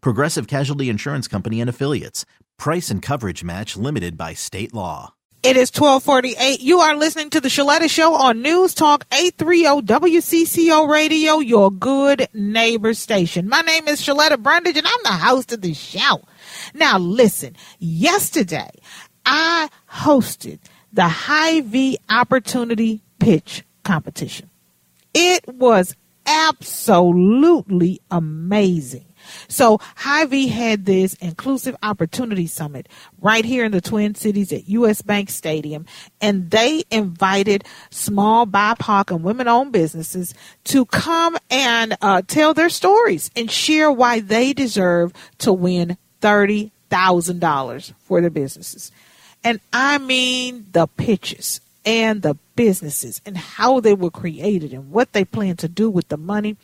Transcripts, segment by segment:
Progressive Casualty Insurance Company and Affiliates. Price and coverage match limited by state law. It is 1248. You are listening to the Sheletta Show on News Talk 830 WCCO Radio, your good neighbor station. My name is Sheletta Brundage and I'm the host of the show. Now listen, yesterday I hosted the Hy-Vee Opportunity Pitch Competition. It was absolutely amazing. So Hy-Vee had this inclusive opportunity summit right here in the Twin Cities at US Bank Stadium, and they invited small BIPOC and women-owned businesses to come and uh, tell their stories and share why they deserve to win thirty thousand dollars for their businesses. And I mean the pitches and the businesses and how they were created and what they plan to do with the money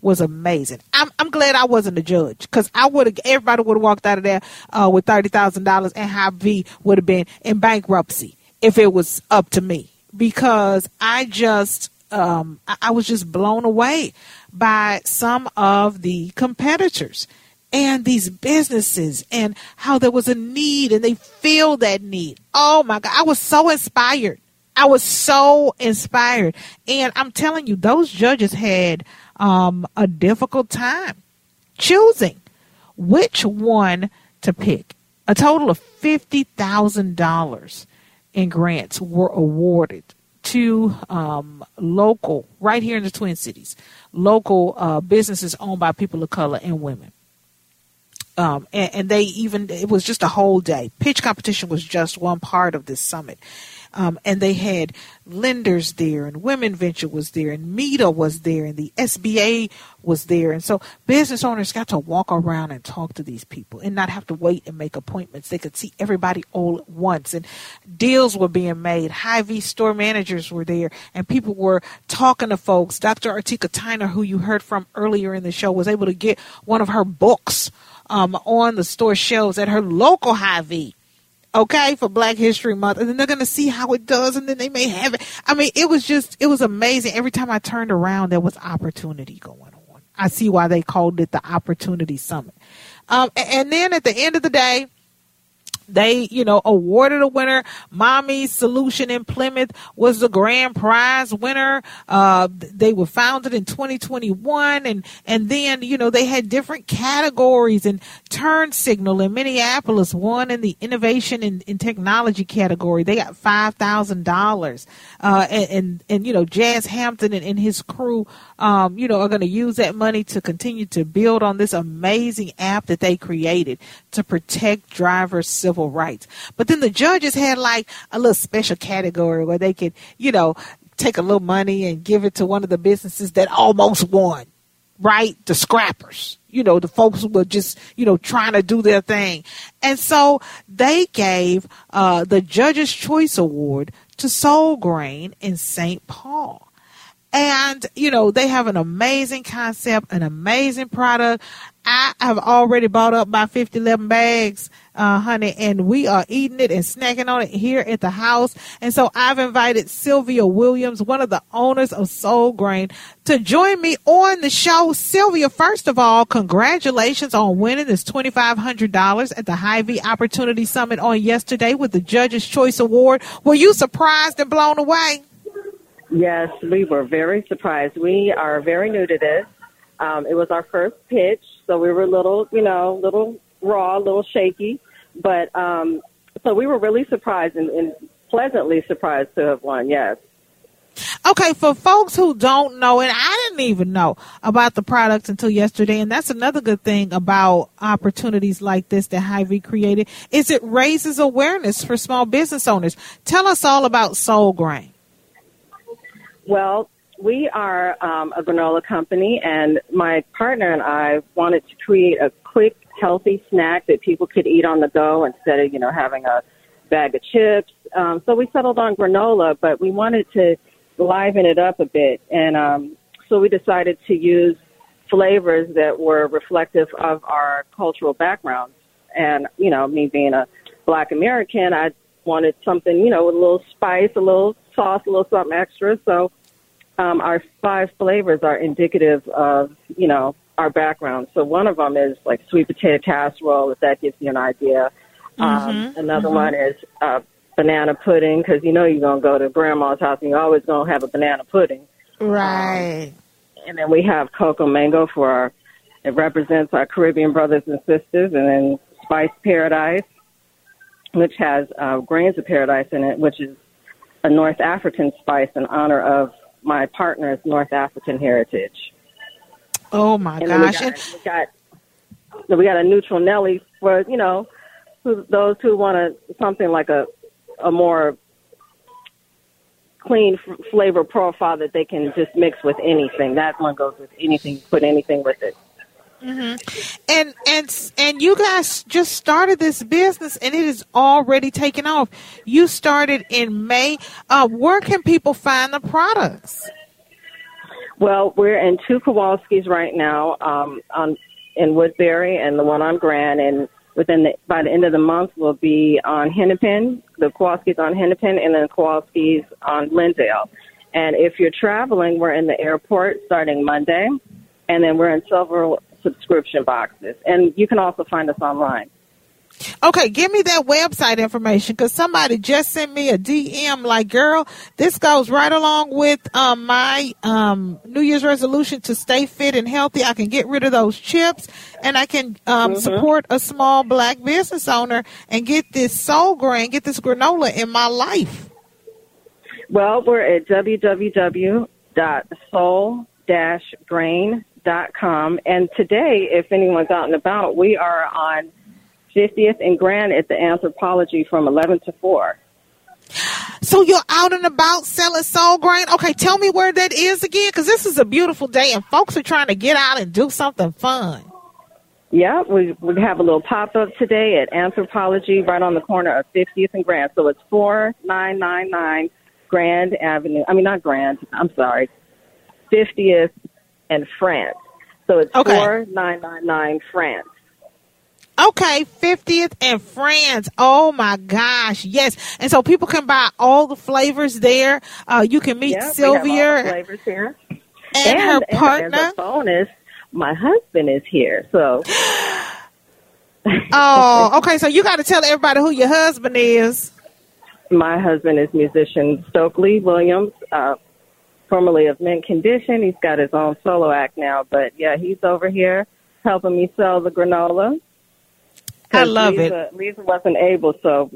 was amazing. I'm I'm glad I wasn't a judge because I would have everybody would have walked out of there uh, with thirty thousand dollars and Hy-Vee would have been in bankruptcy if it was up to me because I just um, I, I was just blown away by some of the competitors and these businesses and how there was a need and they feel that need. Oh my God, I was so inspired. I was so inspired. And I'm telling you, those judges had um, a difficult time choosing which one to pick. A total of $50,000 in grants were awarded to um, local, right here in the Twin Cities, local uh, businesses owned by people of color and women. Um, and, and, they even, it was just a whole day. Pitch competition was just one part of this summit. Um, and they had lenders there, and Women Venture was there, and META was there, and the SBA was there. And so business owners got to walk around and talk to these people and not have to wait and make appointments. They could see everybody all at once, and deals were being made. Hy-Vee store managers were there, and people were talking to folks. Dr. Artika Tyner, who you heard from earlier in the show, was able to get one of her books um, on the store shelves at her local Hy-Vee okay, for Black History Month, and then they're going to see how it does, and then they may have it. I mean, it was just, it was amazing. Every time I turned around, there was opportunity going on. I see why they called it the Opportunity Summit. Um, and then at the end of the day, they, you know, awarded a winner. Mommy's Solution in Plymouth was the grand prize winner. Uh, they were founded in 2021 and, and then, you know, they had different categories and Turn Signal in Minneapolis won in the innovation and in, in, technology category. They got $5,000. Uh, and, and, and, you know, Jazz Hampton and, and his crew, um, you know, are going to use that money to continue to build on this amazing app that they created to protect drivers' civil civil rights. But then the judges had like a little special category where they could, you know, take a little money and give it to one of the businesses that almost won, right? The scrappers, you know, the folks who were just, you know, trying to do their thing. And so they gave uh, the Judge's Choice Award to Soul Grain in St. Paul. And, you know, they have an amazing concept, an amazing product. I have already bought up my 50, 11 bags, uh, honey, and we are eating it and snacking on it here at the house. And so I've invited Sylvia Williams, one of the owners of Soul Grain, to join me on the show. Sylvia, first of all, congratulations on winning this $2,500 at the Hy-Vee Opportunity Summit on yesterday with the Judge's Choice Award. Were you surprised and blown away? Yes, we were very surprised. We are very new to this. Um, it was our first pitch, so we were a little, you know, little raw, a little shaky. but um, so we were really surprised and, and pleasantly surprised to have won. Yes. Okay, for folks who don't know, and I didn't even know about the product until yesterday, and that's another good thing about opportunities like this that Hy-Vee created, is it raises awareness for small business owners. Tell us all about Soul Grain. Well, we are um, a granola company, and my partner and I wanted to create a quick, healthy snack that people could eat on the go instead of, you know, having a bag of chips. Um, so we settled on granola, but we wanted to liven it up a bit. And um, so we decided to use flavors that were reflective of our cultural backgrounds. And, you know, me being a black American, I wanted something, you know, with a little spice, a little sauce, a little something extra. So um, our five flavors are indicative of, you know, our background. So one of them is like sweet potato casserole, if that gives you an idea. Um, Mm-hmm. another one is uh, banana pudding, because you know you're going to go to grandma's house and you're always going to have a banana pudding. Right. And then we have cocoa mango for our, it represents our Caribbean brothers and sisters. And then spice paradise, which has uh, grains of paradise in it, which is a North African spice in honor of my partner's North African heritage. Oh my And then we gosh. got, we got we got a neutral Nelly for you know who, those who want a something like a a more clean f- flavor profile that they can just mix with anything. That one goes with anything. Put anything with it. And and and you guys just started this business and it is already taken off. You started in May. Uh, where can people find the products? Well, we're in two Kowalski's right now, um, on in Woodbury and the one on Grand, and within the by the end of the month we'll be on Hennepin, the Kowalski's on Hennepin, and then Kowalski's on Glendale. And if you're traveling, we're in the airport starting Monday, and then we're in several subscription boxes, and you can also find us online. Okay, give me that website information because somebody just sent me a DM like, girl, this goes right along with um, my um, New Year's resolution to stay fit and healthy. I can get rid of those chips and I can um, support a small black business owner and get this soul grain, get this granola in my life. Well, we're at www.soul-grain.com. And today, if anyone's out and about, we are on 50th and Grand at the Anthropologie from 11 to 4. So you're out and about selling soul grain. Okay, tell me where that is again because this is a beautiful day and folks are trying to get out and do something fun. Yeah, we, we have a little pop-up today at Anthropologie right on the corner of 50th and Grand. So it's 4999 Grand Avenue. I mean, not Grand. I'm sorry. 50th and France. So it's Okay. 4999 France. Okay, 50th and France. Oh my gosh. Yes. And so people can buy all the flavors there. Uh, you can meet Yeah, we have all the Sylvia flavors here. and, her and partner. bonus, my husband is here. So oh, okay. So you got to tell everybody who your husband is. my husband is musician Stokely Williams, uh, formerly of Mint Condition. He's got his own solo act now, but yeah, he's over here helping me sell the granola. I love it. Lisa, Lisa wasn't able, so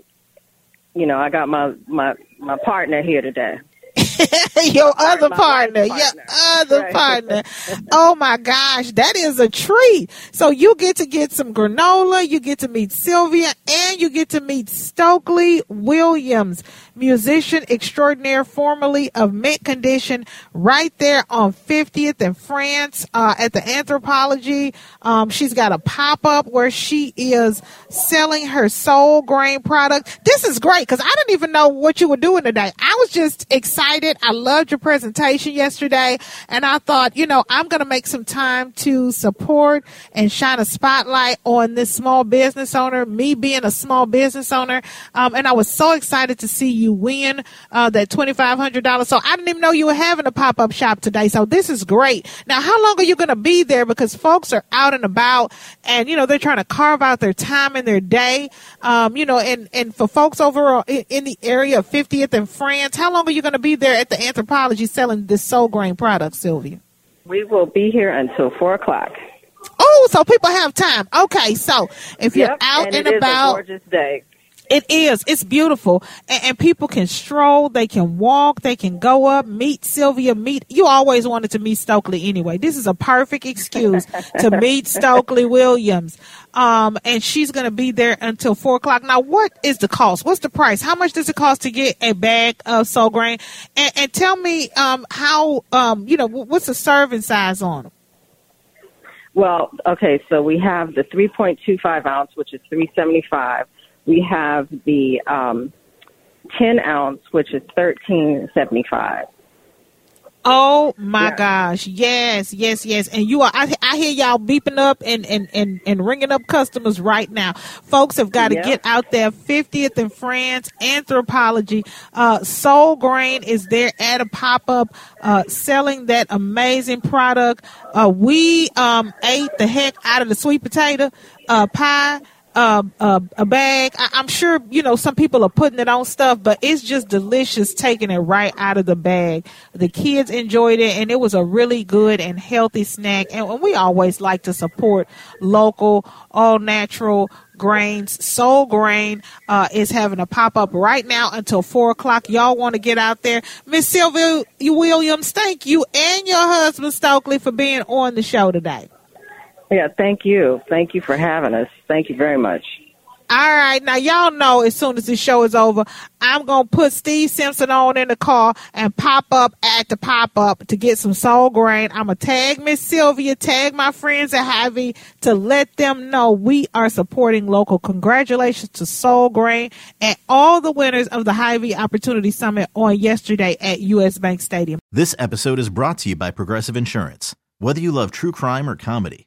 you know, I got my my my partner here today. your other partner, wife's your partner. other Right. partner. Oh my gosh, that is a treat. So you get to get some granola, you get to meet Sylvia, and you get to meet Stokely Williams, musician extraordinaire, formerly of Mint Condition, right there on 50th and France uh, at the Anthropologie. Um, she's got a pop up where she is selling her soul grain product. This is great because I didn't even know what you were doing today. I was just excited. I loved your presentation yesterday, and I thought, you know, I'm going to make some time to support and shine a spotlight on this small business owner, me being a small business owner. Um, and I was so excited to see you win uh, that $2,500. So I didn't even know you were having a pop up shop today. So this is great. Now, how long are you going to be there? Because folks are out and about and, you know, they're trying to carve out their time in their day. Um, you know, and, and for folks over in, in the area of 50th and France, how long are you going to be there at the Anthropologie selling this soul grain product, Sylvia? We will be here until four o'clock. Oh, so people have time. Okay, so if you're out and and, it is a about, gorgeous day. It is. It's beautiful. And, and people can stroll, they can walk, they can go up, meet Sylvia, meet. You always wanted to meet Stokely anyway. This is a perfect excuse to meet Stokely Williams. Um, and she's going to be there until four o'clock. Now, what is the cost? What's the price? How much does it cost to get a bag of soul grain? And, and tell me, um, how, um, you know, what's the serving size on them? Well, okay, so we have the 3.25 ounce, which is 375. We have the um, 10 ounce, which is 1375. Oh my Yeah. gosh. Yes, yes, yes. And you are, I, I hear y'all beeping up and, and, and, and ringing up customers right now. Folks have got to Yeah. get out there. 50th and France, Anthropologie, uh, Soul Grain is there at a pop up, uh, selling that amazing product. Uh, we, um, ate the heck out of the sweet potato, uh, pie uh, uh, a bag. I, I'm sure you know some people are putting it on stuff, but it's just delicious taking it right out of the bag. The kids enjoyed it, and it was a really good and healthy snack. And, and we always like to support local, all natural grains. Soul Grain uh, is having a pop up right now until four o'clock. Y'all want to get out there, Miss Sylvia Williams? Thank you and your husband Stokely for being on the show today. Yeah, thank you. Thank you for having us. Thank you very much. All right, now y'all know as soon as the show is over, I'm gonna put Steve Simpson on in the car and pop up at the pop up to get some soul grain. I'm gonna tag Miss Sylvia, tag my friends at Hy-Vee to let them know we are supporting local. Congratulations to Soul Grain and all the winners of the Hy-Vee Opportunity Summit on yesterday at US Bank Stadium. This episode is brought to you by Progressive Insurance. Whether you love true crime or comedy,